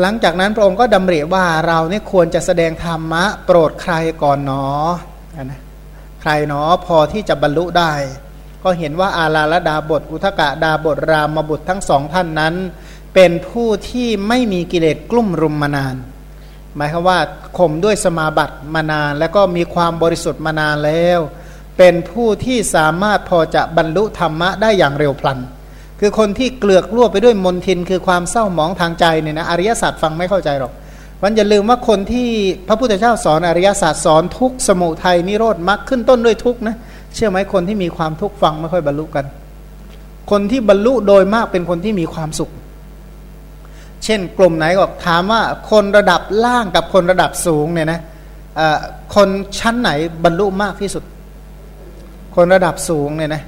หลังจากนั้นพระองค์ก็ดำริว่าเราเนี่ยควรจะแสดงธรรมะ โปรดใครก่อนหนอนะใครหนอพอที่จะบรรลุได้ ก็เห็นว่าอาลาลดาบท อุทกะดาบทรามบุตรทั้งสองท่านนั้น เป็นผู้ที่ไม่มีกิเลสกลุ่มรุมมานาน หมายความว่าข่มด้วยสมาบัติมานาน แล้วก็มีความบริสุทธิ์มานานแล้ว เป็นผู้ที่สามารถพอจะบรรลุธรรมะได้อย่างเร็วพลัน คือคนที่เกลือกล่วไปด้วยมนทินคือความเศร้าหมองทางใจเนี่ยนะอริยศาสัจฟังไม่เข้าใจหรอกวันอย่าลืมว่าคนที่พระพุทธเจ้าสอนอริยศาสัจสอนทุกสมุทัยนิโรธมรรคขึ้นต้นด้วยทุกนะเชื่อไหมคนที่มีความทุกข์ฟังไม่ค่อยบรรลุกัน คนที่บรรลุโดยมากเป็นคนที่มีความสุข เช่นกลุ่มไหนก็ถามว่าคนระดับล่างกับคนระดับสูงเนี่ยนะคนชั้นไหนบรรลุมากที่สุด คนระดับสูงเนี่ยนะ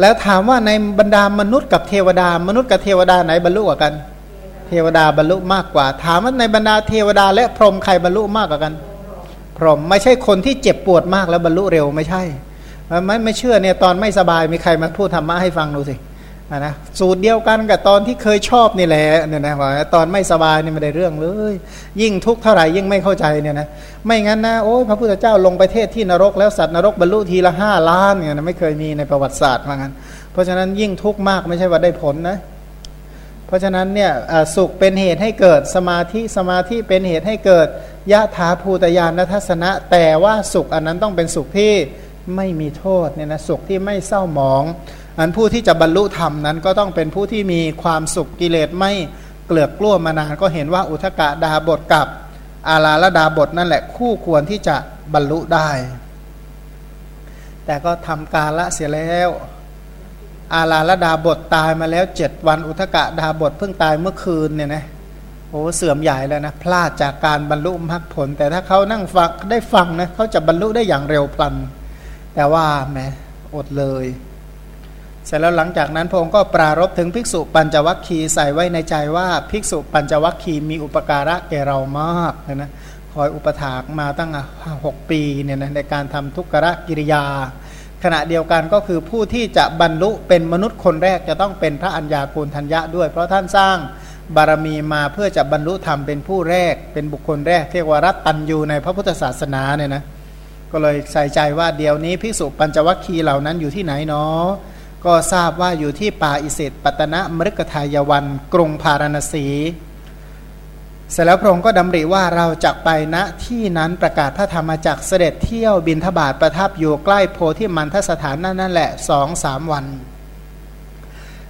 แล้วถามว่าในบรรดามนุษย์กับเทวดา มนุษย์กับเทวดาไหนบรรลุกว่ากัน เทวดาบรรลุมากกว่า ถามว่าในบรรดาเทวดา และพรหมใครบรรลุมากกว่ากัน พรหมไม่ใช่คนที่เจ็บปวดมากแล้วบรรลุเร็วไม่ใช่ไม่ไม่เชื่อเนี่ยตอนไม่สบายมีใครมาพูดธรรมะให้ฟังดูสิ นะสูตรเดียวกันกับตอนที่เคยชอบนี่แหละเนี่ยนะว่าตอนไม่สบายนี่ไม่ได้เรื่องเลย ยิ่งทุกข์เท่าไหร่ยิ่งไม่เข้าใจเนี่ยนะไม่งั้นนะโอ้ยพระพุทธเจ้าลงไปเทศที่นรกแล้วสัตว์นรกบรรลุทีละห้าล้านเนี่ยนะไม่เคยมีในประวัติศาสตร์ว่างั้น เพราะฉะนั้นยิ่งทุกข์มากไม่ใช่ว่าได้ผลนะเพราะฉะนั้นเนี่ยสุขเป็นเหตุให้เกิดสมาธิสมาธิเป็นเหตุให้เกิดยะถาภูตยานทัศนะ แต่ว่าสุขอันนั้นต้องเป็นสุขที่ไม่มีโทษเนี่ยนะสุขที่ไม่เศร้าหมอง อันผู้ที่จะบรรลุธรรมนั้นก็ต้องเป็นผู้ที่มีความสุขกิเลสไม่เกลือกกล้วมานานก็เห็นว่าอุทกะดาบทกับอาลาละดาบทนั่นแหละคู่ควรที่จะบรรลุได้ แต่ก็ทำกาละเสียแล้ว อาลาละดาบทตายมาแล้วเจ็ดวันอุทกะดาบทเพิ่งตายเมื่อคืนเนี่ยนะโอ้เสื่อมใหญ่แล้วนะพลาดจากการบรรลุมรรคผล แต่ถ้าเขานั่งฟังได้ฟังนะเขาจะบรรลุได้อย่างเร็วพลัน แต่ว่าแหมอดเลย เสร็จแล้วหลังจากนั้นพระองค์ก็ปรารบถึงภิกษุปัญจวัคคีย์ใส่ไว้ในใจว่าภิกษุปัญจวัคคีย์มีอุปการะแก่เรามากนะนะคอยอุปถากมาตั้งหกปีเนี่ยนะในการทำทุกขะกิริยา ขณะเดียวกันก็คือผู้ที่จะบรรลุเป็นมนุษย์คนแรกจะต้องเป็นพระัญญาโกณทัญญะด้วย เพราะท่านสร้างบารมีมาเพื่อจะบรรลุธรรมเป็นผู้แรกเป็นบุคคลแรกเรียกว่ารัตตัญยูในพระพุทธศาสนาเนี่ยนะก็เลยใส่ใจว่าเดี๋ยวนี้ภิกษุปัญจวัคคีย์เหล่านั้นอยู่ที่ไหนเนาะ ก็ทราบว่าอยู่ที่ป่าอิสิตปัตนะมฤกทายวันกรุงพาราณสี เสร็จแล้วพระองค์ก็ดำริว่าเราจะไปณที่นั้นประกาศพระธรรมจักเสด็จเที่ยวบินทบาทประทับอยู่ใกล้โพธิมันทสถานนั่นนั่นแหละสองสามวัน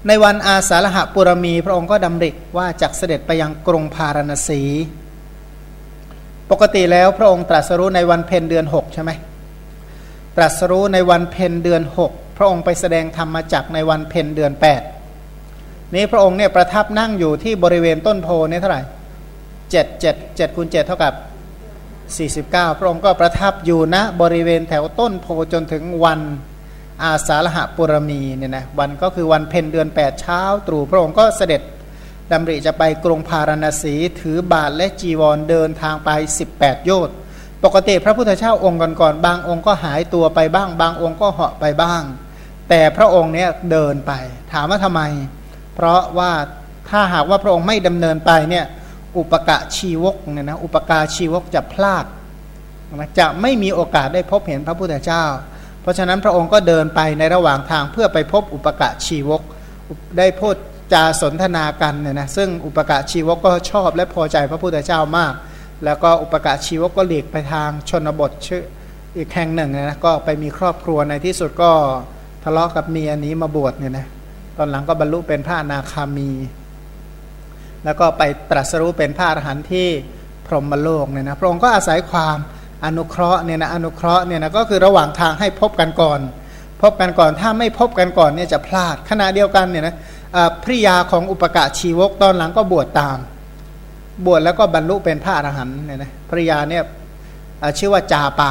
ในวันอาสาฬหปุรมี พระองค์ก็ดำริว่าจักเสด็จไปยังกรุงพาราณสี ปกติแล้วพระองค์ตรัสรู้ในวันเพ็ญเดือนหกใช่ไหมตรัสรู้ในวันเพ็ญเดือนหก ระองค์ไปแสดงธรรมจักในวันเพ็ญเดือนแปดนี้พระองค์เนี่ยประทับนั่งอยู่ที่บริเวณต้นโพนี่เท่าไหร่เจ็ดเจ็ดเจ็ดคูณเจ็ดเท่ากับสี่สิบเก้าพระองค์ก็ประทับอยู่ณบริเวณแถวต้นโพจนถึงวันอาสาฬหะปุรมีเนี่ยนะวันก็คือวันเพ็ญเดือนแปดเช้าตรู่พระองค์ก็เสด็จดำริจะไปกรุงพาราณสี ถือบาทและจีวรเดินทางไป 18 โยชน์ปกติพระพุทธเจ้าองค์ก่อนๆบางองค์ก็หายตัวไปบ้าง บางองค์ก็เหาะไปบ้าง แต่พระองค์เนี้ยเดินไป ถามว่าทำไม เพราะว่าถ้าหากว่าพระองค์ไม่ดำเนินไปเนี่ยอุปกะชีวกเนี่ยนะอุปกาชีวกจะพลาดนะจะไม่มีโอกาสได้พบเห็นพระพุทธเจ้า เพราะฉะนั้นพระองค์ก็เดินไปในระหว่างทางเพื่อไปพบอุปกะชีวกได้พูดจาสนทนากันเนี่ยนะซึ่งอุปกะชีวกก็ชอบและพอใจพระพุทธเจ้ามาก แล้วก็อุปกะชีวกก็หลีกไปทางชนบทชื่ออีกแห่งหนึ่งนะก็ไปมีครอบครัวในที่สุดก็ ทะเลาะกับเมียนี้มาบวชเนี่ยนะตอนหลังก็บรรลุเป็นพระนาคามี แล้วก็ไปตรัสรู้เป็นพระอรหันต์ที่พรหมโลกเนี่ยนะพระองค์ก็อาศัยความอนุเคราะห์เนี่ยนะอนุเคราะห์เนี่ยนะก็คือระหว่างทางให้พบกันก่อน พบกันก่อนถ้าไม่พบกันก่อนเนี่ยจะพลาดขณะเดียวกันเนี่ยนะภริยาของอุปกะชีวกตอนหลังก็บวชตาม บวชแล้วก็บรรลุเป็นพระอรหันต์เนี่ยนะภริยาเนี่ยชื่อว่าจาปา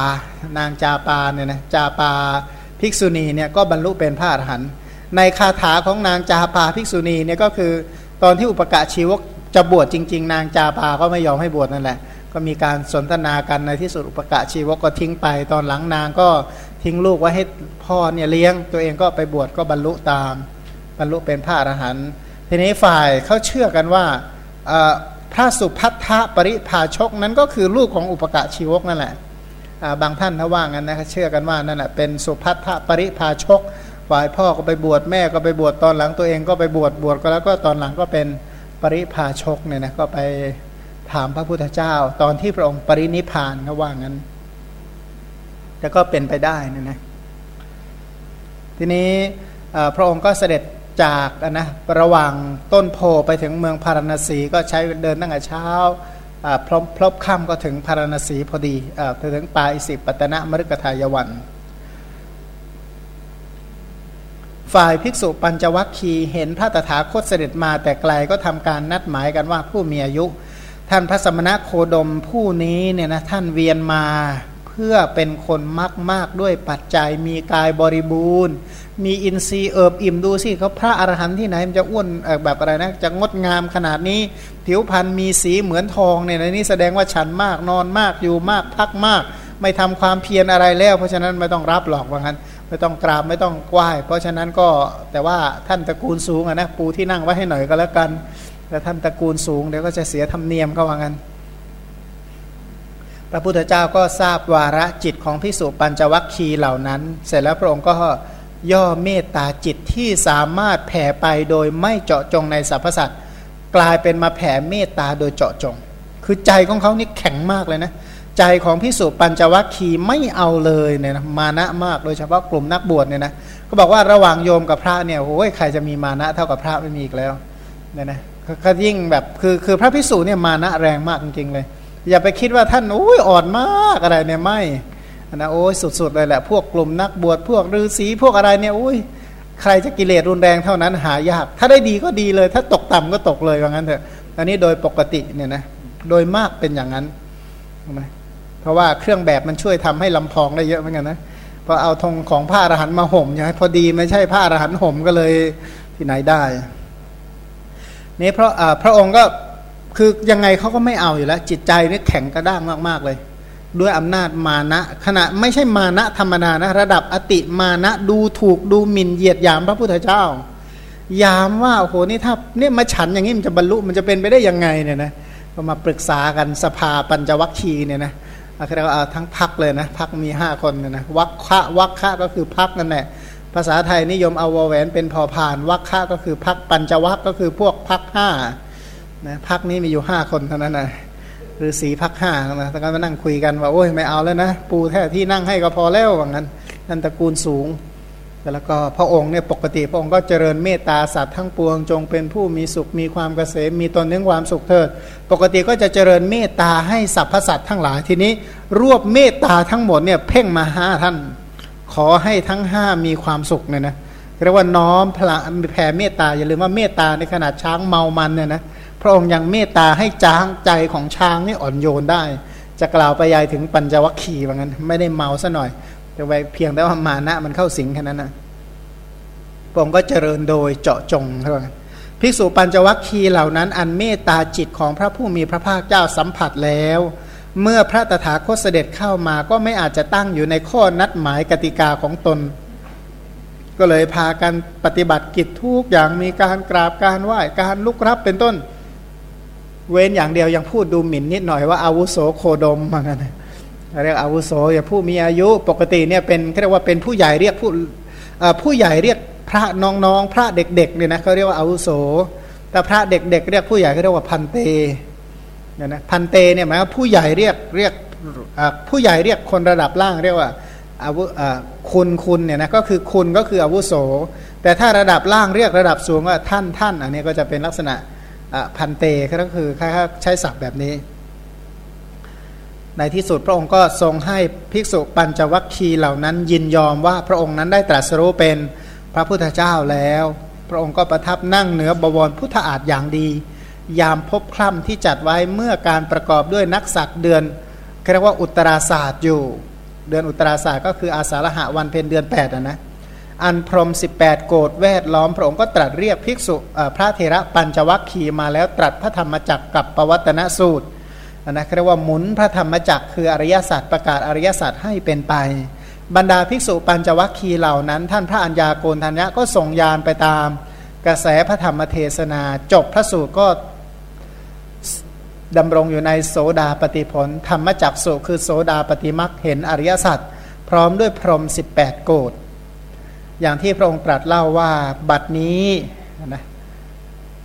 นางจาปาเนี่ยนะจาปา ภิกษุณีเนี่ยก็บรรลุเป็นพระอรหันต์ในคาถาของนางจาปาภิกษุณีเนี่ยก็คือตอนที่อุปกะชีวกจะบวชจริง ๆ นางจาปาก็ไม่ยอมให้บวชนั่นแหละ ก็มีการสนทนากันในที่สุดอุปกะชีวกก็ทิ้งไป ตอนหลังนางก็ทิ้งลูกไว้ให้พ่อเนี่ยเลี้ยง ตัวเองก็ไปบวชก็บรรลุตาม บรรลุเป็นพระอรหันต์ทีนี้ฝ่ายเขาเชื่อกันว่าพระสุพัทธปริภาชกนั้นก็คือลูกของอุปกะชีวกนั่นแหละ บางท่านถ้าว่างั้นนะเชื่อกันว่านั่นแหละเป็นสุพัทธปริภาชก ฝ่ายพ่อก็ไปบวชแม่ก็ไปบวชตอนหลังตัวเองก็ไปบวชบวชก็แล้วก็ตอนหลังก็เป็นปริภาชกเนี่ยนะก็ไปถามพระพุทธเจ้า ตอนที่พระองค์ปรินิพานก็ว่างั้น แต่ก็เป็นไปได้นะนะทีนี้พระองค์ก็เสด็จจากนะระหว่างต้นโพไปถึงเมืองพาราณสีก็ใช้เดินตั้งแต่เช้า พลบพลบค่ำก็ถึงพาราณสีพอดีถึงปาอิสิปตนะมฤกทายวัน ฝ่ายภิกษุปัญจวัคคีเห็นพระตถาคตเสด็จมาแต่ไกลก็ทำการนัดหมายกันว่าผู้มีอายุ ท่านพระสมณะโคดมผู้นี้เนี่ยนะท่านเวียนมา เพื่อเป็นคนมากมากด้วยปัจจัยมีกายบริบูรณ์ มีอินทรีย์เอิบอิ่มดูสิเขาพระอรหันต์ที่ไหนมันจะอ้วนแบบอะไรนะจะงดงามขนาดนี้ ผิวพรรณมีสีเหมือนทองเนี่ยในนี้แสดงว่าฉันมากนอนมากอยู่มากพักมาก ไม่ทำความเพียรอะไรแล้ว เพราะฉะนั้นไม่ต้องรับหรอกว่างั้นไม่ต้องกราบไม่ต้องไหว้เพราะฉะนั้นก็แต่ว่าท่านตระกูลสูงนะปูที่นั่งไว้ให้หน่อยก็แล้วกันแต่ท่านตระกูลสูงเดี๋ยวก็จะเสียธรรมเนียมก็ว่างั้น พระพุทธเจ้าก็ทราบวาระจิตของพิสุปัญจวัคคีเหล่านั้น เสร็จแล้วพระองค์ก็ย่อเมตตาจิตที่สามารถแผ่ไปโดยไม่เจาะจงในสรรพสัตว์กลายเป็นมาแผ่เมตตาโดยเจาะจง คือใจของเขานี่แข็งมากเลยนะ ใจของพิสุปัญจวัคคีไม่เอาเลยเนี่ยนะมานะมากโดยเฉพาะกลุ่มนักบวชเนี่ยนะก็บอกว่าระหว่างโยมกับพระเนี่ยโอ้ยใครจะมีมานะเท่ากับพระไม่มีอีกแล้วเนี่ยนะก็ยิ่งแบบคือคือพระพิสุเนี่ยมานะแรงมากจริงๆเลย อย่าไปคิดว่าท่านโอ้ยอ่อนมากอะไรเนี่ยไม่นะโอ้ยสุดๆเลยแหละ พวกกลุ่มนักบวชพวกฤาษีพวกอะไรเนี่ยโอ้ยใครจะกิเลสรุนแรงเท่านั้นหายาก ถ้าได้ดีก็ดีเลย ถ้าตกต่ำก็ตกเลยว่างั้นเถอะอันนี้โดยปกติเนี่ยนะโดยมากเป็นอย่างนั้นไหมเพราะว่าเครื่องแบบมันช่วยทำให้ลำพองได้เยอะเหมือนกันนะพอเอาธงของผ้าอรหันต์มาห่มใช่ไหมพอดีไม่ใช่ผ้าอรหันต์ห่มก็เลยที่ไหนได้นี่เพราะพระองค์ก็ คือยังไงเขาก็ไม่เอาอยู่แล้ว จิตใจนี่แข็งกระด้างมาก ๆ เลย ด้วยอำนาจมานะ ขณะไม่ใช่มานะธรรมดานะ ระดับอติมานะดูถูกดูหมิ่นเหยียดหยามพระพุทธเจ้า ยามว่าโอ้โหนี่ถ้าเนี่ยมาฉันอย่างนี้มันจะบรรลุมันจะเป็นไปได้ยังไงเนี่ยนะก็มาปรึกษากันสภาปัญจวัคคีเนี่ยนะเรียกว่าทั้งพักเลยนะพักมีห้าคนเนี่ยนะวัคคะวัคคะก็คือพักนั่นแหละภาษาไทยนิยมเอาวแหวนเป็นพอผ่านวัคคะก็คือพักปัญจวัคก็คือพวกพักห้า นะพักนี้มีอยู่ห้าคนเท่านั้นนะหรือสีพักห้านะตอนนั้นมานั่งคุยกันว่าโอ้ยไม่เอาแล้วนะ ปูแท้ที่นั่งให้ก็พอแล้วว่างั้น นั่นตระกูลสูง แล้วก็พระองค์เนี่ยปกติพระองค์ก็เจริญเมตตาสัตว์ทั้งปวงจงเป็นผู้มีสุขมีความเกษมมีตนเนื่องความสุขเถิด ปกติก็จะเจริญเมตตาให้สรรพสัตว์ทั้งหลายทีนี้ รวบเมตตาทั้งหมดเนี่ยเพ่งมาห้าท่าน ขอให้ทั้งห้ามีความสุขเนี่ยนะเรียกว่าน้อมพละแผ่เมตตาอย่าลืมว่าเมตตาในขนาดช้างเมามันเนี่ยนะ พระองค์ยังเมตตาให้จ้างใจของช้างนี่อ่อนโยนได้ จะกล่าวไปยายถึงปัญจวัคคีย์ว่างั้น ไม่ได้เมาซะหน่อย แต่ไว้เพียงแต่ว่ามานะมันเข้าสิงแค่นั้นนะพระองค์ก็เจริญโดยเจาะจงเท่านั้นภิกษุปัญจวัคคีย์เหล่านั้น อันเมตตาจิตของพระผู้มีพระภาคเจ้าสัมผัสแล้ว เมื่อพระตถาคตเสด็จเข้ามาก็ไม่อาจจะตั้งอยู่ในข้อนัดหมายกติกาของตน ก็เลยพากันปฏิบัติกิจทุกอย่างมีการกราบการไหว้การลุกรับเป็นต้น เว้นอย่างเดียวยังพูดดูหมิ่นนิดหน่อยว่าอาวุโสโคดมเหมือนกันเรียกอาวุโสอย่าผู้มีอายุปกติเนี่ยเป็นเรียกว่าเป็นผู้ใหญ่เรียกผู้ผู้ใหญ่เรียกพระน้องๆ พระเด็กๆเนี่ยนะเขาเรียกว่าอาวุโส แต่พระเด็กๆเรียกผู้ใหญ่เขาเรียกว่าพันเตเนี่ยนะพันเตเนี่ยหมายว่าผู้ใหญ่เรียกเรียกผู้ใหญ่เรียกคนระดับล่างเรียกว่าอาวุคุณคุณเนี่ยนะก็คือคุณก็คืออาวุโส แต่ถ้าระดับล่างเรียกระดับสูงว่าท่านท่านอันนี้ก็จะเป็นลักษณะ พันเตก็คือใช้ศัพท์แบบนี้ ในที่สุดพระองค์ก็ทรงให้ภิกษุปัญจวัคคีย์เหล่านั้นยินยอมว่าพระองค์นั้นได้ตรัสรู้เป็นพระพุทธเจ้าแล้ว พระองค์ก็ประทับนั่งเหนือบวรพุทธอาฏอย่างดี ยามพบคล่ำที่จัดไว้เมื่อการประกอบด้วยนักศักเดือนเรียกว่าอุตราศาสตร์อยู่ เดือนอุตราศาสตร์ก็คืออาสาฬหะวันเพ็ญเดือน8นะนะ อันพรม 18 โกดแวดล้อมพระองค์ก็ตรัสเรียกภิกษุพระเทระปัญจวัคคีมาแล้วตรัสพระธรรมจักรกับปวัตนสูตรนะเรียกว่าหมุนพระธรรมจักรคืออริยสัจประกาศอริยสัจให้เป็นไป บรรดาภิกษุปัญจวัคคีเหล่านั้น ท่านพระอัญญาโกณทัญญะก็ส่งยานไปตาม กระแสพระธรรมเทศนา จบพระสูตรก็ดำรงอยู่ในโสดาปฏิผล ธรรมจักสุคือโสดาปฏิมักเห็นอริยสัจพร้อมด้วยพรหม18 โกด อย่างที่พระองค์ตรัสเล่าว่าบัดนี้นะ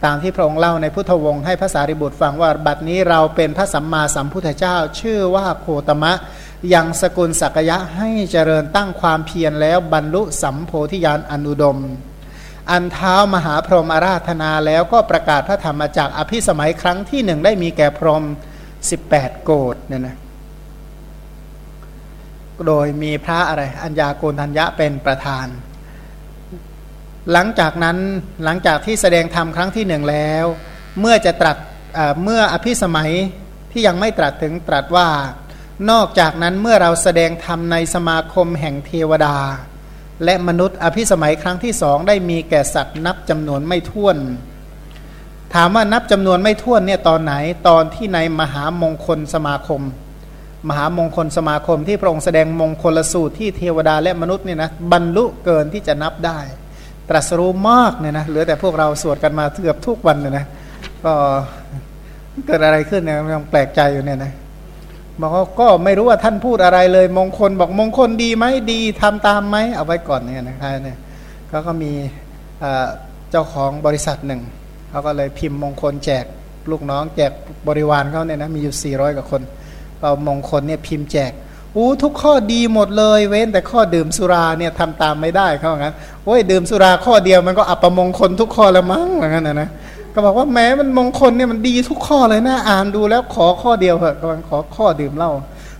ตามที่พระองค์เล่าในพุทธวงศ์ให้พระสารีบุตรฟังว่าบัดนี้เราเป็นพระสัมมาสัมพุทธเจ้า ชื่อว่าโคตมะยังสกุลสักยะให้เจริญตั้งความเพียรแล้วบรรลุสัมโพธิญาณอนุดม อันเท้ามหาพรหมอาราธนาแล้วก็ประกาศพระธรรมจากอภิสมัยครั้งที่หนึ่งได้มีแก่พรหม18 โกดเนี่ยนะโดยมีพระอะไรอัญญาโกณทัญญะเป็นประธาน หลังจากนั้นหลังจากที่แสดงธรรมครั้งที่หนึ่งแล้ว เมื่อจะตรัสเมื่ออภิสมัยที่ยังไม่ตรัสถึงตรัสว่า นอกจากนั้นเมื่อเราแสดงธรรมในสมาคมแห่งเทวดา และมนุษย์อภิสมัยครั้งที่สองได้มีแก่สัตว์นับจำนวนไม่ถ้วน ถามว่านับจำนวนไม่ถ้วนเนี่ยตอนไหนตอนที่ในมหามงคลสมาคม มหามงคลสมาคมที่พระองค์แสดงมงคลสูตรที่เทวดาและมนุษย์เนี่ยนะบรรลุเกินที่จะนับได้ ตรัสรู้มากเนี่ยนะเหลือแต่พวกเราสวดกันมาเกือบทุกวันเลยนะก็เกิดอะไรขึ้นเนี่ยยังแปลกใจอยู่เนี่ยนะบอกว่าก็ไม่รู้ว่าท่านพูดอะไรเลย มงคลบอกมงคลดีไหมดีทำตามไหมเอาไว้ก่อนเนี่ยนะครับเนี่ยเขาก็มีเจ้าของบริษัทหนึ่งเขาก็เลยพิมพ์มงคลแจกลูกน้องแจกบริวารเขาเนี่ยนะมีอยู่ 400 กว่าคนเอามงคลเนี่ยพิมพ์แจก อู้ทุกข้อดีหมดเลย เว้นแต่ข้อดื่มสุราเนี่ยทำตามไม่ได้เขาบอกงั้นโอ้ยดื่มสุราข้อเดียวมันก็อัปมงคลทุกข้อแล้วมั้งเหมือนกันนะนะก็บอกว่าแม้มันมงคลเนี่ยมันดีทุกข้อเลยนะอ่านดูแล้วขอข้อเดียวเถอะกำลังขอข้อดื่มเหล้า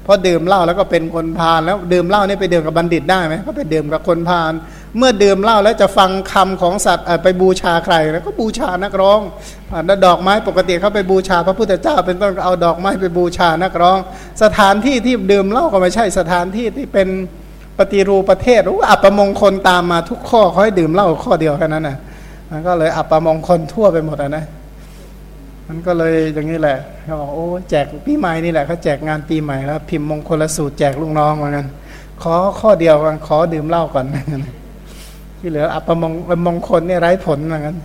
พอดื่มเหล้าแล้วก็เป็นคนพาลแล้วดื่มเหล้านี่ไปดื่มกับบัณฑิตได้ไหมก็ไปดื่มกับคนพาลเมื่อดื่มเหล้าแล้วจะฟังคำของสัตว์ไปบูชาใครแล้วก็บูชานักร้องผ่านดอกไม้ปกติเขาไปบูชาพระพุทธเจ้า เป็นต้นเอาดอกไม้ไปบูชานักร้อง สถานที่ที่ดื่มเหล้าก็ไม่ใช่สถานที่ที่เป็นปฏิรูปประเทศรู้อัปมงคลตามมาทุกข้อเขาให้ดื่มเหล้าข้อเดียวแค่นั้นนะมันก็เลยอัปมงคลทั่วไปหมดนะ มันก็เลยอย่างนี้แหละเขาบอกโอ้แจกปีใหม่นี่แหละเขาแจกงานปีใหม่แล้วพิมพ์มงคลสูตรแจกลูกน้องเหมือนกันขอข้อเดียวกันขอดื่มเหล้าก่อนที่เหลืออัปมงมงคลเนี่ยไร้ผลเหมือนกัน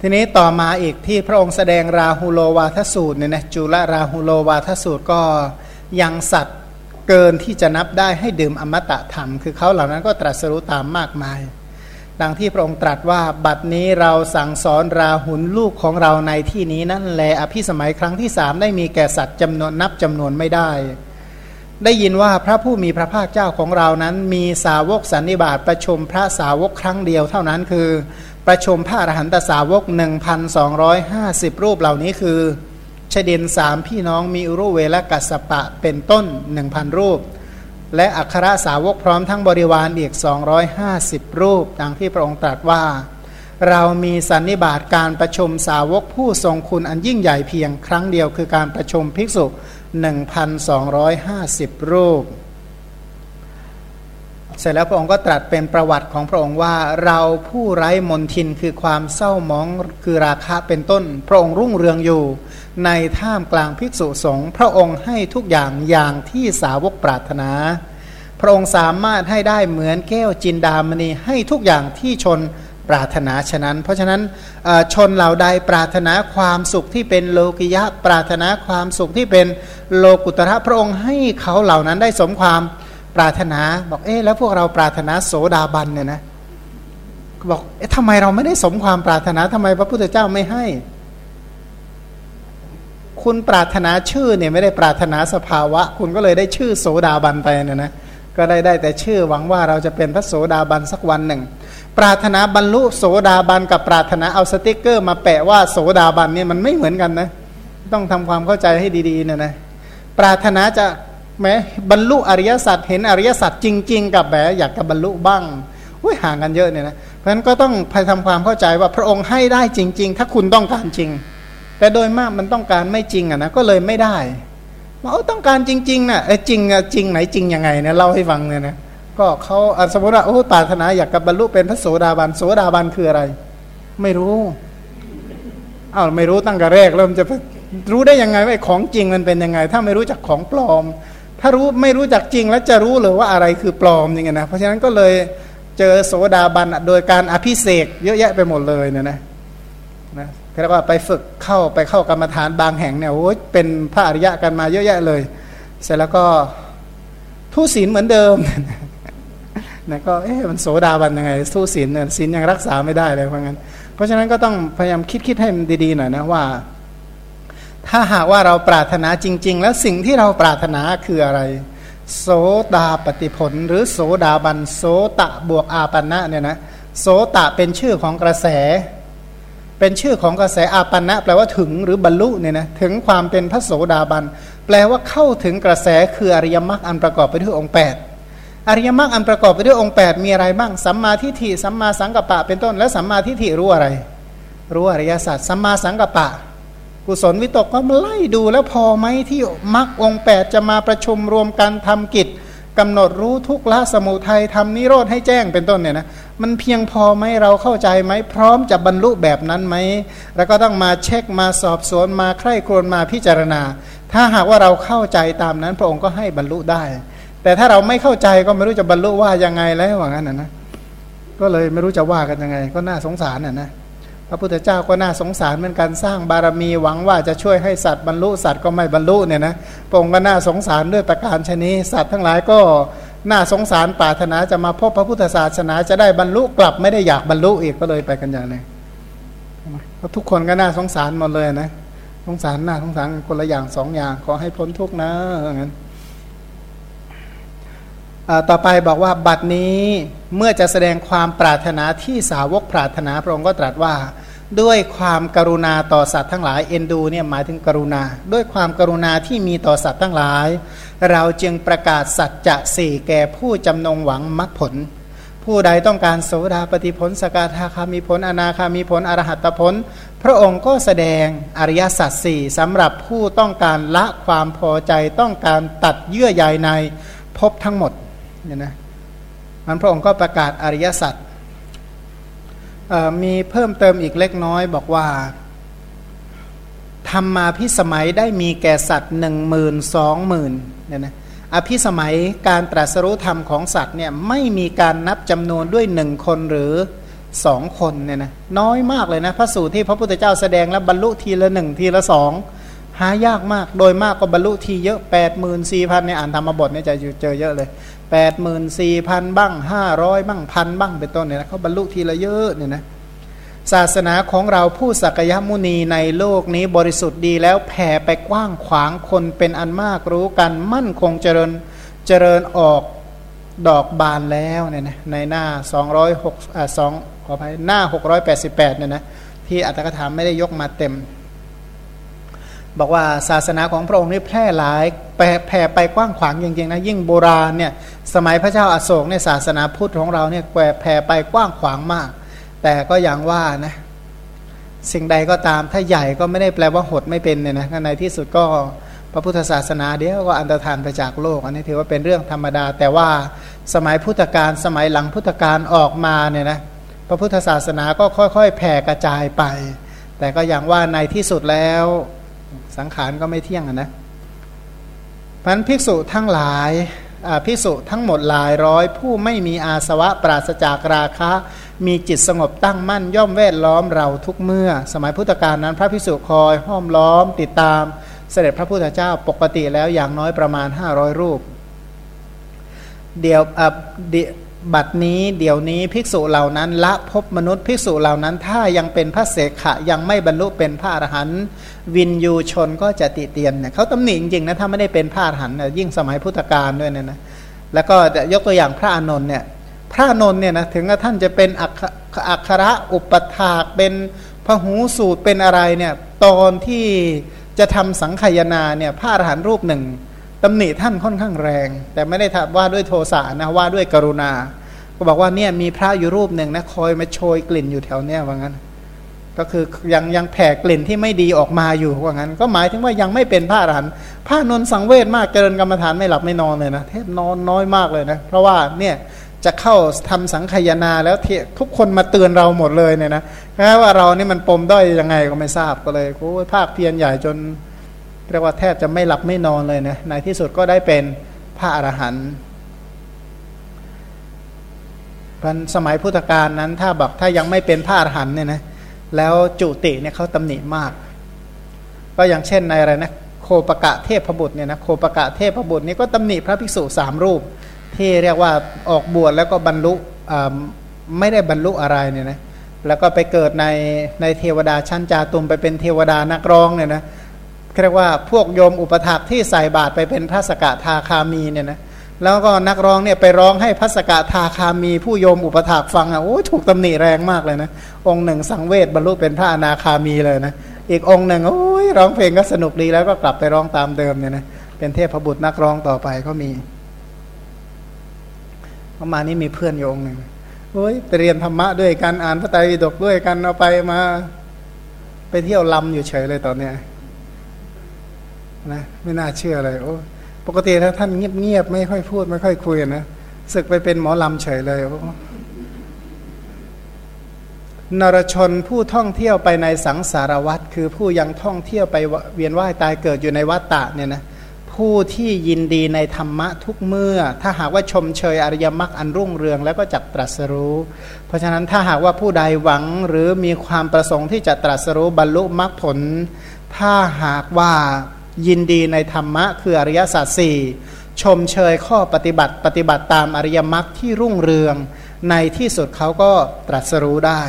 ทีนี้ต่อมาอีกที่พระองค์แสดงราหูโลวาทสูตรเนี่ยนะจุลราหูโลวาทสูตรก็ยังสัตว์เกินที่จะนับได้ให้ดื่มอมตะธรรม คือเขาเหล่านั้นก็ตรัสรู้ตามมากมาย ดังที่พระองค์ตรัสว่าบัดนี้เราสั่งสอนราหุลลูกของเราในที่นี้นั่นแหละอภิสมัยครั้งที่สามได้มีแก่สัตว์จำนวนนับจำนวนไม่ได้ ได้ยินว่าพระผู้มีพระภาคเจ้าของเรานั้น มีสาวกสันนิบาตประชุมพระสาวกครั้งเดียวเท่านั้นคือ ประชุมพระอรหันตสาวก 1,250 รูปเหล่านี้คือชเดนสามพี่น้องมีอุรุเวลกัสปะเป็นต้น 1,000 รูป และอัครสาวกพร้อมทั้งบริวารอีก 250 รูป ดังที่พระองค์ตรัสว่า เรามีสันนิบาตการประชุมสาวกผู้ทรงคุณอันยิ่งใหญ่เพียงครั้งเดียวคือการประชุมภิกษุ 1,250 รูป เสร็จแล้วพระองค์ก็ตรัสเป็นประวัติของพระองค์ว่าเราผู้ไร้มนทินคือความเศร้ามองคือราคะเป็นต้น พระองค์รุ่งเรืองอยู่ ในท่ามกลางภิกษุสงฆ์พระองค์ให้ทุกอย่างอย่างที่สาวกปรารถนา พระองค์สามารถให้ได้เหมือนแก้วจินดามณีให้ทุกอย่างที่ชนปรารถนาฉะนั้น เพราะฉะนั้นชนเหล่าใดปรารถนาความสุขที่เป็นโลกิยะปรารถนาความสุขที่เป็นโลกุตระพระองค์ให้เขาเหล่านั้นได้สมความ ปรารถนาบอกเอ๊ะแล้วพวกเราปรารถนาโสดาบันเนี่ยนะบอกเอ๊ะทำไมเราไม่ได้สมความปรารถนาทำไมพระพุทธเจ้าไม่ให้ คุณปรารถนาชื่อเนี่ยไม่ได้ปรารถนาสภาวะ คุณก็เลยได้ชื่อโสดาบันไปเนี่ยนะก็ได้ได้แต่ชื่อหวังว่าเราจะเป็นพระโสดาบันสักวันหนึ่ง ปรารถนาบรรลุโสดาบันกับปรารถนาเอาสติกเกอร์ มาแปะว่าโสดาบันเนี่ยมันไม่เหมือนกันนะ ต้องทำความเข้าใจให้ดีๆเนี่ยนะปรารถนาจะ แม้บรรลุอริยสัจเห็นอริยสัจจริง ๆ กับแบบอยากจะบรรลุบ้างอุ้ยห่างกันเยอะเนี่ยนะเพราะฉะนั้นก็ต้องพยทำความเข้าใจว่าพระองค์ให้ได้จริง ๆ ถ้าคุณต้องการจริง แต่โดยมากมันต้องการไม่จริงอะนะก็เลยไม่ได้มาต้องการจริงๆนะ่ะเออจริงจริงไหนจริงยังไงเนี่ยเล่าให้ฟังเนี่ยนะก็เขาสมมติว่าโอ้ปรารถนาอยากกับบรรลุเป็นพระโสดาบันโสดาบันคืออะไร ไม่รู้อ้าวไม่รู้ตั้งแต่แรกเริ่มจะรู้ได้ยังไงว่าของจริงมันเป็นยังไง ถ้าไม่รู้จักของปลอม ถ้ารู้ไม่รู้จักจริงแล้วจะรู้หรือว่าอะไรคือปลอมอย่างเงี้ยนะเพราะฉะนั้นก็เลยเจอโสดาบันโดยการอภิเสกเยอะแยะไปหมดเลยเนี่ยนะนะเรียกว่าไปฝึกเข้าไปเข้ากรรมฐานบางแห่งเนี่ยโอ้ยเป็นพระอริยะกันมาเยอะแยะเลย เสร็จแล้วก็ทุศีลเหมือนเดิมนะก็เอ๊ะมันโสดาบันยังไงทุศีลเนี่ยศีลยังรักษาไม่ได้เลยเพราะงั้น เพราะฉะนั้นก็ต้องพยายามคิดคิดให้มันดีๆหน่อยนะว่า ถ้าหากว่าเราปรารถนาจริง ๆ แล้วสิ่งที่เราปรารถนาคืออะไร โสดาปฏิผล หรือโสดาบันโสตะบวกอาปันะเนี่ยนะโสตะเป็นชื่อของกระแส เป็นชื่อของกระแสอาปันะแปลว่าถึงหรือบรรลุเนี่ยนะถึงความเป็นพระโสดาบัน แปลว่าเข้าถึงกระแสคืออริยมรรคอันประกอบไปด้วยองค์ 8 อริยมรรคอันประกอบไปด้วยองค์ 8 มีอะไรบ้างสัมมาทิฏฐิสัมมาสังกัปปะเป็นต้นและสัมมาทิฏฐิรู้อะไร รู้อริยสัจสัมมาสังกัปปะ กุศลวิตกก็มาไล่ดูแล้วพอไหมที่มรรคองค์8จะมาประชุมรวมกันทำกิจกำหนดรู้ทุกละสมุทัยทำนิโรธให้แจ้งเป็นต้นเนี่ยนะมันเพียงพอไหมเราเข้าใจไหมพร้อมจะบรรลุแบบนั้นไหมแล้วก็ต้องมาเช็คมาสอบสวนมาใคร่ครวญมาพิจารณา ถ้าหากว่าเราเข้าใจตามนั้น พระองค์ก็ให้บรรลุได้ แต่ถ้าเราไม่เข้าใจก็ไม่รู้จะบรรลุว่ายังไงแล้วว่างั้นนะนะก็เลยไม่รู้จะว่ากันยังไง ก็น่าสงสารน่ะนะ พระพุทธเจ้าก็น่าสงสารเหมือนกันสร้างบารมีหวังว่าจะช่วยให้สัตว์บรรลุสัตว์ก็ไม่บรรลุเนี่ยนะพระองค์ก็น่าสงสารด้วยประการชนีสัตว์ทั้งหลายก็น่าสงสารปรารถนาจะมาพบพระพุทธศาสนาจะได้บรรลุกลับไม่ได้อยากบรรลุอีกก็เลยไปกันอย่างนี้เพราะทุกคนก็น่าสงสารหมดเลยนะสงสารน่าสงสารคนละอย่างสองอย่างขอให้พ้นทุกข์นะอย่างนั้น ต่อไปบอกว่าบัดนี้เมื่อจะแสดงความปรารถนาที่สาวกปรารถนาพระองค์ก็ตรัสว่า ด้วยความกรุณาต่อสัตว์ทั้งหลายเอ็นดูเนี่ยหมายถึงกรุณา ด้วยความกรุณาที่มีต่อสัตว์ทั้งหลาย เราจึงประกาศสัจจะสี่แก่ผู้จำนงหวังมรรคผล ผู้ใดต้องการโสดาปฏิผลสกทาคามีผลอนาคามีผลอรหัตผล พระองค์ก็แสดงอริยสัจสี่สำหรับผู้ต้องการละความพอใจต้องการตัดเยื่อใยในพบทั้งหมด เนี่ยนะมันพระองค์ก็ประกาศอริยสัจมีเพิ่มเติมอีกเล็กน้อยบอกว่าธรรมาพิสมัยได้มีแก่สัตว์หนึ่งหมื่นสองหมื่นเนี่ยนะอภิสมัยการตรัสรู้ธรรมของสัตว์เนี่ยไม่มีการนับจำนวนด้วยหนึ่งคนหรือสองคนเนี่ยนะน้อยมากเลยนะพระสูตรที่พระพุทธเจ้าแสดงแล้วบรรลุทีละหนึ่งทีละสองหายากมากโดยมากก็บรรลุทีเยอะแปดหมื่นสี่พันเนี่ยอ่านธรรมบทเนี่ยจะเจอเยอะเลย แปดหมื่นสี่พันบ้างห้าร้อยบ้างพันบ้างเป็นต้นเนี่ยนะเขาบรรลุทีละเยอะเนี่ยนะศาสนาของเราผู้สักยมุนีในโลกนี้บริสุทธิ์ดีแล้วแผ่ไปกว้างขวางคนเป็นอันมากรู้กันมั่นคงเจริญเจริญออกดอกบานแล้วเนี่ยนะในหน้า206อ่า2ขออภัยหน้า 688เนี่ยนะที่อัตถกถามไม่ได้ยกมาเต็ม บอกว่าศาสนาของพระองค์นี่แพร่หลายแผ่ไปกว้างขวางจริงๆนะยิ่งโบราณเนี่ยสมัยพระเจ้าอาโศกเนี่ยศาสนาพุทธของเราเนี่ยแผ่ไปกว้างขวางมาก แต่ก็อย่างว่านะสิ่งใดก็ตามถ้าใหญ่ก็ไม่ได้แปลว่าหดไม่เป็นเนี่ยนะในที่สุดก็พระพุทธศาสนาเดียวก็อันตรธานไปจากโลก อันนี้ถือว่าเป็นเรื่องธรรมดา แต่ว่าสมัยพุทธกาลสมัยหลังพุทธกาลออกมาเนี่ยนะพระพุทธศาสนาก็ค่อยๆ แผ่กระจายไป แต่ก็อย่างว่าในที่สุดแล้ว สังขารก็ไม่เที่ยงนะพันภิกษุทั้งหลายภิกษุทั้งหมดหลายร้อย ผู้ไม่มีอาสวะปราศจากราคะ มีจิตสงบตั้งมั่นย่อมแวดล้อมเราทุกเมื่อ สมัยพุทธกาลนั้น พระภิกษุคอยห้อมล้อมติดตามเสด็จพระพุทธเจ้าปกติแล้วอย่างน้อยประมาณ 500 รูป เดี๋ยว บัดนี้เดี๋ยวนี้ภิกษุเหล่านั้นละพบมนุษย์ภิกษุเหล่านั้นถ้ายังเป็นพระเสขะยังไม่บรรลุเป็นพระอรหันต์วินยูชนก็จะติเตียนเนี่ยเขาตำหนิจริงๆนะถ้าไม่ได้เป็นพระอรหันต์ยิ่งสมัยพุทธกาลด้วยเนี่ยนะแล้วก็ยกตัวอย่างพระอานนท์เนี่ยพระอนนท์เนี่ยนะถึงท่านจะเป็นอักขระอุปถากเป็นพหูสูตรเป็นอะไรเนี่ยตอนที่จะทำสังขยาเนี่ยพระอรหันต์รูปหนึ่ง ตำหนิท่านค่อนข้างแรง แต่ไม่ได้ว่าด้วยโทสะนะว่าด้วยกรุณา ก็บอกว่าเนี่ยมีพระอยู่รูปหนึ่งนะคอยมาโชยกลิ่นอยู่แถวเนี้ยว่างั้น ก็คือยังยังแผ่กลิ่นที่ไม่ดีออกมาอยู่ว่างั้น ก็หมายถึงว่ายังไม่เป็นพระอรหันต์พระนนสังเวชมากเกินกรรมฐานไม่หลับไม่นอนเลยนะเทพนอนน้อยมากเลยนะเพราะว่าเนี่ยจะเข้าทำสังขยาแล้วทุกคนมาเตือนเราหมดเลยเนี่ยนะแม้ว่าเรานี่มันปมด้อยยังไงก็ไม่ทราบก็เลยโอ้ภาคเพียรใหญ่จน เรียกว่าแทบจะไม่หลับไม่นอนเลยนะในที่สุดก็ได้เป็นพระอรหันต์พันสมัยพุทธกาลนั้นถ้าบอกถ้ายังไม่เป็นพระอรหันต์เนี่ยนะแล้วจุติเนี่ยเขาตำหนิมาก ก็อย่างเช่นในอะไรนะโคปกะเทพบุตรเนี่ยนะโคปกะเทพบุตรนี่ก็ตำหนิพระภิกษุสามรูป ที่เรียกว่าออกบวชแล้วก็บรรลุไม่ได้บรรลุอะไรเนี่ยนะแล้วก็ไปเกิดในในเทวดาชั้นจาตุมไปเป็นเทวดานักร้องเนี่ยนะ เรียกว่าพวกโยมอุปถากที่ใส่บาตรไปเป็นพระสกทาคามีเนี่ยนะแล้วก็นักร้องเนี่ยไปร้องให้พระสกทาคามี ผู้โยมอุปถากฟังอะโอ้ถูกตำหนิแรงมากเลยนะ องค์หนึ่งสังเวชบรรลุเป็นพระอนาคามีเลยนะอีกองค์หนึ่งโอ้ยร้องเพลงก็สนุกดีแล้วก็กลับไปร้องตามเดิมเนี่ยนะเป็นเทพบุตรนักร้องต่อไปก็มีประมาณนี้มีเพื่อนโยงหนึ่งโอ้ยไปเรียนธรรมะด้วยกันอ่านพระไตรปิฎกด้วยกันเอาไปมา ไปเที่ยวลำอยู่เฉยเลยตอนเนี้ย นะไม่น่าเชื่อเลยโอ้ปกติถ้าท่านเงียบๆไม่ค่อยพูดไม่ค่อยคุยนะศึกไปเป็นหมอลำเฉยเลยโอ้นรชนผู้ท่องเที่ยวไปในสังสารวัตรคือผู้ยังท่องเที่ยวไปเวียนว่ายตายเกิดอยู่ในวัฏฏะเนี่ยนะผู้ที่ยินดีในธรรมะทุกเมื่อ ถ้าหากว่าชมเชยอริยมรรคอันรุ่งเรืองแล้วก็จักตรัสรู้ เพราะฉะนั้นถ้าหากว่าผู้ใดหวังหรือมีความประสงค์ที่จะตรัสรู้บรรลุมรรคผล ถ้าหากว่า ยินดีในธรรมะคืออริยสัจสี่ชมเชยข้อปฏิบัติปฏิบัติตามอริยมรรคที่รุ่งเรือง ในที่สุดเขาก็ตรัสรู้ได้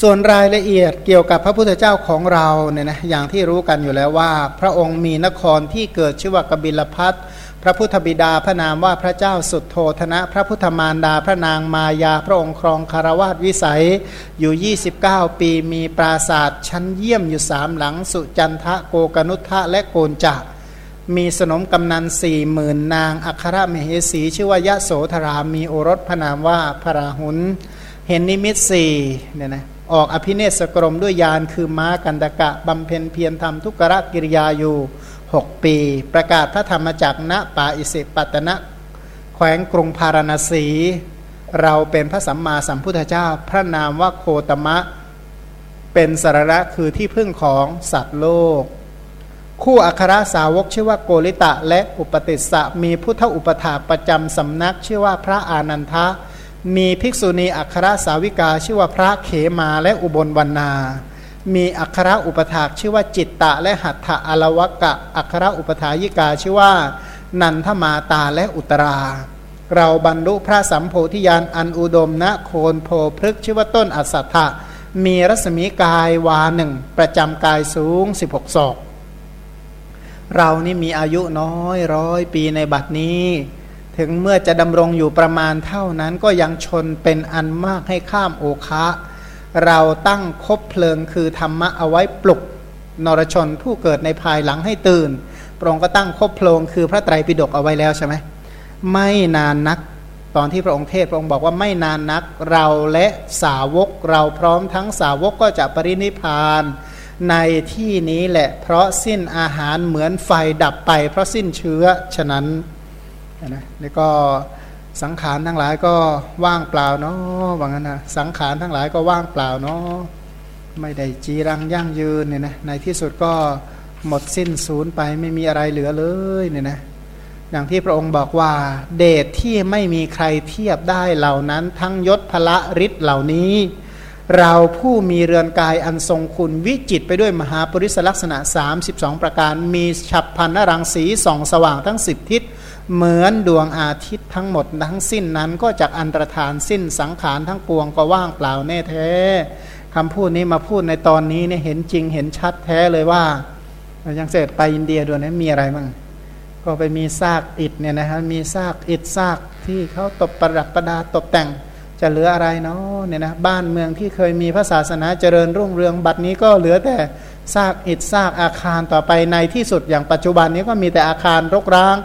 ส่วนรายละเอียดเกี่ยวกับพระพุทธเจ้าของเราเนี่ยนะอย่างที่รู้กันอยู่แล้วว่า พระองค์มีนครที่เกิดชื่อว่ากบิลพัท พระพุทธบิดาพระนามว่าพระเจ้าสุดโทธนะ พระพุทธมารดาพระนางมายาพระองค์ครองคารวาสวิสัยอยู่ 29 ปีมีปราศาสตร์ชั้นเยี่ยมอยู่สามหลัง สุจันทะโกกนุทะและโกนจะมีสนมกำนันสี่หมื่นนาง อัครมเหสี ชื่อว่ายะโสธรามีโอรสพระนามว่าพระราหุลเห็นนิมิตสี่เนี่ยนะออกอภิเนศกรมด้วยยานคือม้ากันดกะบำเพ็ญเพียรทำทุกรกิริยาอยู่ 6 ปี ประกาศพระธรรมจักรณป่าอิสิปตนะแขวงกรุงพาราณสี เราเป็นพระสัมมาสัมพุทธเจ้า พระนามว่าโคตมะ เป็นสาระคือที่พึ่งของสัตว์โลก คู่อัครสาวกชื่อว่าโกริตะและอุปติสสะมีพุทธอุปถาประจำสำนักชื่อว่าพระอานันทะ มีภิกษุณีอัครสาวิกาชื่อว่าพระเขมาและอุบลวรรณา มีอัคระอุปถากชื่อว่าจิตตะ และหัตถะอลวกะ อัคระอุปถายิกาชื่อว่า นันทมาตาและอุตรา เราบรรลุพระสัมโพธิญาณอันอุดมณโคนโพพฤกชื่อว่าต้นอัสัทธะมีรัศมีกายวาหนึ่งประจำกายสูง 16ศอกเรานี่มีอายุน้อยร้อยปีในบัดนี้ ถึงเมื่อจะดำรงอยู่ประมาณเท่านั้นก็ยังชนเป็นอันมากให้ข้ามโอคะ เราตั้งคบเพลิงคือธรรมะเอาไว้ปลุกนรชนผู้เกิดในภายหลังให้ตื่นพระองค์ก็ตั้งคบเพลิงคือพระไตรปิฎกเอาไว้แล้วใช่ไหมไม่นานนักตอนที่พระองค์เทศพระองค์บอกว่าไม่นานนักเราและสาวกเราพร้อมทั้งสาวกก็จะปรินิพานในที่นี้แหละเพราะสิ้นอาหารเหมือนไฟดับไป เพราะสิ้นเชื้อฉะนั้นนะนี่ก็ สังขารทั้งหลายก็ว่างเปล่าเนาะว่างั้นนะสังขารทั้งหลายก็ว่างเปล่าเนาะไม่ได้จีรังยั่งยืนเนี่ยนะในที่สุดก็หมดสิ้นศูนย์ไปไม่มีอะไรเหลือเลยเนี่ยนะอย่างที่พระองค์บอกว่าเดชที่ไม่มีใครเทียบได้เหล่านั้น ทั้งยศพละฤทธิ์เหล่านี้ เราผู้มีเรือนกายอันทรงคุณวิจิตไปด้วยมหาปริศลักษณะ 32 ประการ มีฉับพันนรังสีส่องสว่างทั้งสิบทิศ เหมือนดวงอาทิตย์ทั้งหมดทั้งสิ้นนั้นก็จากอันตรธานสิ้นสังขารทั้งปวงก็ว่างเปล่าแน่แท้คำพูดนี้มาพูดในตอนนี้เนี่ยเห็นจริงเห็นชัดแท้เลยว่าย่างเสร็จไปอินเดียด้วยนะมีอะไรบ้างก็ไปมีซากอิฐเนี่ยนะฮะมีซากอิฐซากที่เขาตบประดับประดาตกแต่งจะเหลืออะไรเนาะเนี่ยนะบ้านเมืองที่เคยมีพระศาสนาเจริญรุ่งเรืองบัดนี้ก็เหลือแต่ซากอิฐซากอาคารต่อไปในที่สุดอย่างปัจจุบันนี้ก็มีแต่อาคารรกร้าง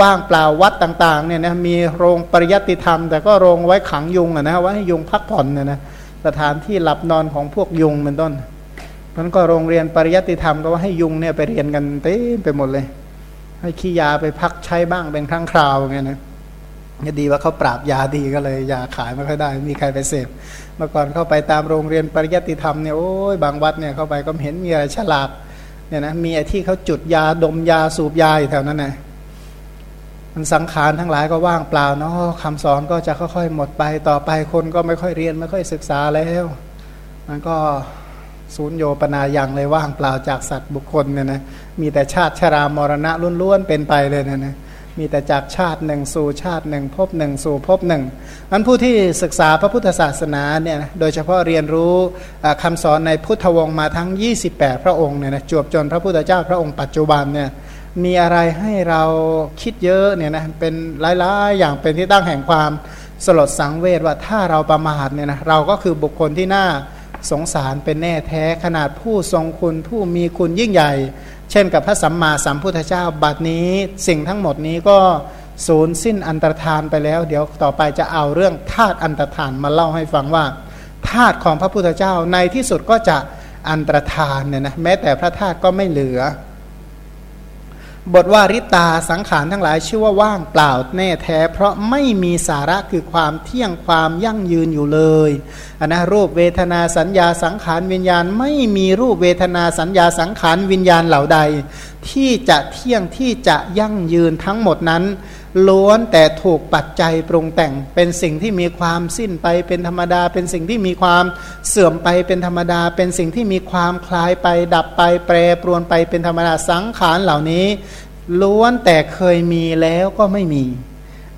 ว่างเปล่าวัดต่างๆเนี่ยนะมีโรงปริยัติธรรม แต่ก็โรงไว้ขังยุงอะนะไว้ให้ยุงพักผ่อนเนี่ยนะสถานที่หลับนอนของพวกยุงเป็นต้นมันก็โรงเรียนปริยัติธรรมก็ว่าให้ยุงเนี่ยไปเรียนกันเต็มไปหมดเลย ให้ขี้ยาไปพักใช้บ้างเป็นครั้งคราวไงนะนี่ดีว่าเขาปราบยาดีก็เลยยาขายไม่ค่อยได้ มีใครไปเสพเมื่อก่อนเข้าไปตามโรงเรียนปริยัติธรรมเนี่ยโอ้ยบางวัดเนี่ยเข้าไปก็เห็นมีอะไรฉลาดเนี่ยนะมีไอ้ที่เขาจุดยาดมยาสูบยาอยู่แถวนั้นนะ มันสังขารทั้งหลายก็ว่างเปล่าเนาะคำสอนก็จะค่อยๆ หมดไปต่อไปคนก็ไม่ค่อยเรียนไม่ค่อยศึกษาแล้ว มันก็ศูนย์โยปนายังเลยว่างเปล่าจากสัตว์บุคคลเนี่ยนะมีแต่ชาติชรามรณะล้วนๆเป็นไปเลยเนะนะมีแต่จากชาติหนึ่งสู่ชาติหนึ่งพบหนึ่งสู่พบหนึ่งนั้นผู้ที่ศึกษาพระพุทธศาสนาเนี่ยโดยเฉพาะเรียนรู้คำสอนในพุทธวงศ์มาทั้ง 28 พระองค์เนี่ยนะจวบจนพระพุทธเจ้าพระองค์ปัจจุบันเนี่ย มีอะไรให้เราคิดเยอะเนี่ยนะเป็นหลายๆ อย่างเป็นที่ตั้งแห่งความสลดสังเวชว่าถ้าเราประมาทเนี่ยนะเราก็คือบุคคลที่น่าสงสารเป็นแน่แท้ขนาดผู้ทรงคุณผู้มีคุณยิ่งใหญ่ เช่นกับพระสัมมาสัมพุทธเจ้าบัดนี้สิ่งทั้งหมดนี้ก็สูญสิ้นอันตรธานไปแล้ว เดี๋ยวต่อไปจะเอาเรื่องธาตุอันตรธานมาเล่าให้ฟังว่าธาตุของพระพุทธเจ้าในที่สุดก็จะอันตรธานเนี่ยนะแม้แต่พระธาตุก็ไม่เหลือ บทว่าริตาสังขารทั้งหลายชื่อว่าว่างเปล่าแน่แท้ เพราะไม่มีสาระคือความเที่ยงความยั่งยืนอยู่เลยนนะรูปเวทนาสัญญาสังขารวิญญาณ ไม่มีรูปเวทนาสัญญาสังขารวิญญาณเหล่าใด ที่จะเที่ยงที่จะยั่งยืนทั้งหมดนั้น ล้วนแต่ถูกปัจจัยปรุงแต่งเป็นสิ่งที่มีความสิ้นไปเป็นธรรมดา เป็นสิ่งที่มีความเสื่อมไปเป็นธรรมดา เป็นสิ่งที่มีความคลายไป ดับไปแปรปรวนไปเป็นธรรมดาสังขารเหล่านี้ ล้วนแต่เคยมีแล้วก็ไม่มี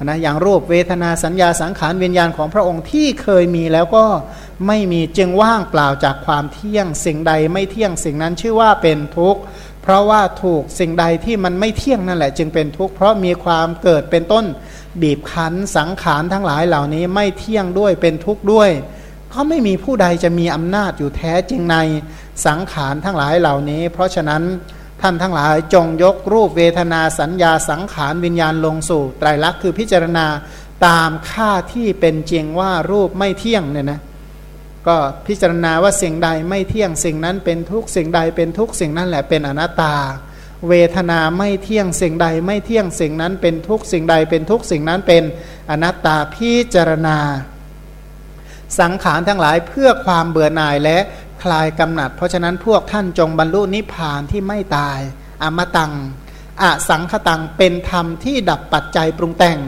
นะอย่างรูปเวทนาสัญญาสังขารวิญญาณของพระองค์ที่เคยมีแล้วก็ไม่มีจึงว่างเปล่าจากความเที่ยงสิ่งใดไม่เที่ยงสิ่งนั้นชื่อว่าเป็นทุกข์ เพราะว่าถูกสิ่งใดที่มันไม่เที่ยงนั่นแหละ จึงเป็นทุกข์เพราะมีความเกิดเป็นต้นบีบคั้นสังขารทั้งหลายเหล่านี้ไม่เที่ยงด้วยเป็นทุกข์ด้วย ก็ไม่มีผู้ใดจะมีอำนาจอยู่แท้จริงในสังขารทั้งหลายเหล่านี้ เพราะฉะนั้นท่านทั้งหลายจงยกรูปเวทนาสัญญาสังขารวิญญาณลงสู่ไตรลักษณ์คือพิจารณาตามค่าที่เป็นจริงว่ารูปไม่เที่ยงเนี่ยนะ ก็พิจารณาว่าสิ่งใดไม่เที่ยงสิ่งนั้นเป็นทุกสิ่งใดเป็นทุกสิ่งนั้นแหละเป็นอนัตตา เวทนาไม่เที่ยงสิ่งใดไม่เที่ยงสิ่งนั้นเป็นทุกสิ่งใดเป็นทุกสิ่งนั้นเป็นอนัตตาพิจารณา สังขารทั้งหลายเพื่อความเบื่อหน่ายและคลายกำหนัด เพราะฉะนั้นพวกท่านจงบรรลุนิพพานที่ไม่ตายอมตังอสังคตังเป็นธรรมที่ดับปัจจัยปรุงแต่ง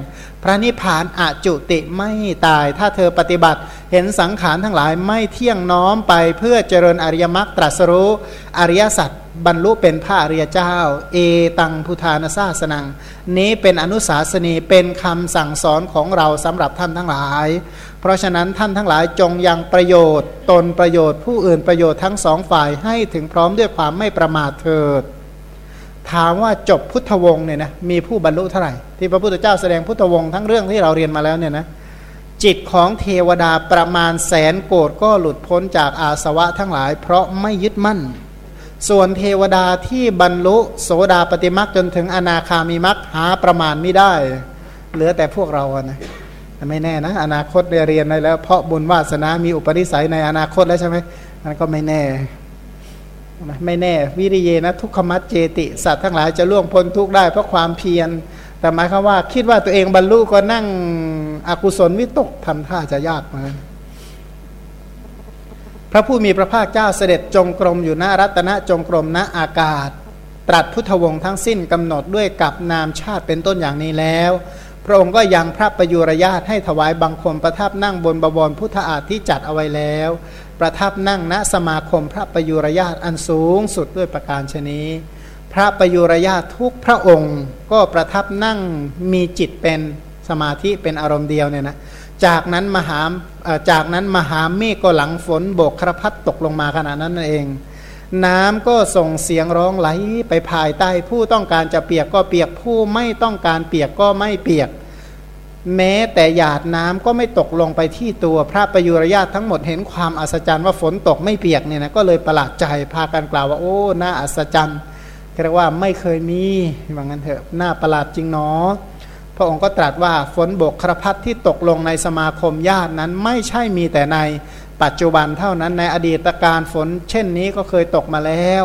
ระนิพพานอจุติไม่ตาย ถ้าเธอปฏิบัติเห็นสังขารทั้งหลายไม่เที่ยงน้อมไปเพื่อเจริญอริยมรรคตรัสรู้อริยสัจบรรลุเป็นพระอริยเจ้า เอตังพุทธานาซาสนัง นี้เป็นอนุสาสนีเป็นคำสั่งสอนของเราสำหรับท่านทั้งหลาย เพราะฉะนั้นท่านทั้งหลายจงยังประโยชน์ ตนประโยชน์ผู้อื่นประโยชน์ทั้งสองฝ่ายให้ถึงพร้อมด้วยความไม่ประมาทเถิด ถามว่าจบพุทธวงศ์เนี่ยนะมีผู้บรรลุเท่าไหร่ที่พระพุทธเจ้าแสดงพุทธวงศ์ทั้งเรื่องที่เราเรียนมาแล้วเนี่ยนะจิตของเทวดาประมาณแสนโกดก็หลุดพ้นจากอาสวะทั้งหลาย เพราะไม่ยึดมั่น ส่วนเทวดาที่บรรลุโสดาปฏิมักจนถึงอนาคามีมักหาประมาณไม่ได้ เหลือแต่พวกเรานะไม่แน่นะ อนาคตเรียนได้แล้ว เพราะบุญวาสนามีอุปนิสัยในอนาคตแล้วใช่ไหมมันก็ไม่แน่ ไม่แน่วิริเยนะทุกขมัดเจติสัตว์ทั้งหลายจะล่วงพ้นทุกได้เพราะความเพียร แต่หมายความว่า คิดว่าตัวเองบรรลุก็นั่งอกุศลวิตกทำท่าจะยากมาพระผู้มีพระภาคเจ้าเสด็จจงกรมอยู่หน้ารัตนจงกรมณอากาศ ตรัสพุทธวงศ์ทั้งสิ้นกำหนดด้วยกับนามชาติเป็นต้นอย่างนี้แล้ว พระองค์ก็ยังพระประยุรญาตให้ถวายบังคมประทับนั่งบนบวรพุทธอาฏที่จัดเอาไว้แล้ว ประทับนั่งณสมาคมพระประยุรญาตอันสูงสุดด้วยประการชนีพระประยุรญาตทุกพระองค์ก็ประทับนั่งมีจิตเป็นสมาธิเป็นอารมณ์เดียวเนี่ยนะจากนั้นมหาจากนั้นมหาเมฆก็หลังฝนโบกครพัดตกลงมาขนาดนั้นนั่นเอง น้ำก็ส่งเสียงร้องไหลไปภายใต้ผู้ต้องการจะเปียกก็เปียกผู้ไม่ต้องการเปียกก็ไม่เปียก แม้แต่หยาดน้ำก็ไม่ตกลงไปที่ตัวพระประยุรญาตทั้งหมดเห็นความอัศจรรย์ว่าฝนตกไม่เปียกเนี่ยนะก็เลยประหลาดใจพากันกล่าวว่าโอ้น่าอัศจรรย์เรียกว่าไม่เคยมีว่างั้นเถอะน่าประหลาดจริงเนาะพระองค์ก็ตรัสว่าฝนบกครพัดที่ตกลงในสมาคมญาตินั้นไม่ใช่มีแต่ในปัจจุบันเท่านั้นในอดีตการฝนเช่นนี้ก็เคยตกมาแล้ว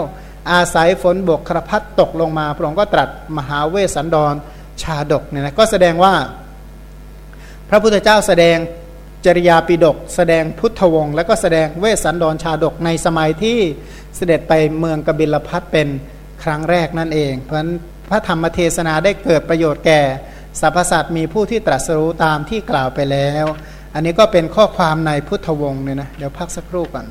อาศัยฝนบกครพัดตกลงมา พระองค์ก็ตรัสมหาเวสสันดรชาดกเนี่ยนะก็แสดงว่า ระพุทธเจ้าแสดงจริยาปิดก แสดงพุทธวงศ์แล้วก็แสดงเวสสันดรชาดกในสมัยที่เสด็จไปเมืองกบิลพัทเป็นครั้งแรกนั่นเอง เพราะฉะนั้นพระธรรมเทศนาได้เกิดประโยชน์แก่สรรพสัตว์มีผู้ที่ตรัสรู้ตามที่กล่าวไปแล้ว อันนี้ก็เป็นข้อความในพุทธวงศ์เนี่ยนะเดี๋ยวพักสักครู่ก่อน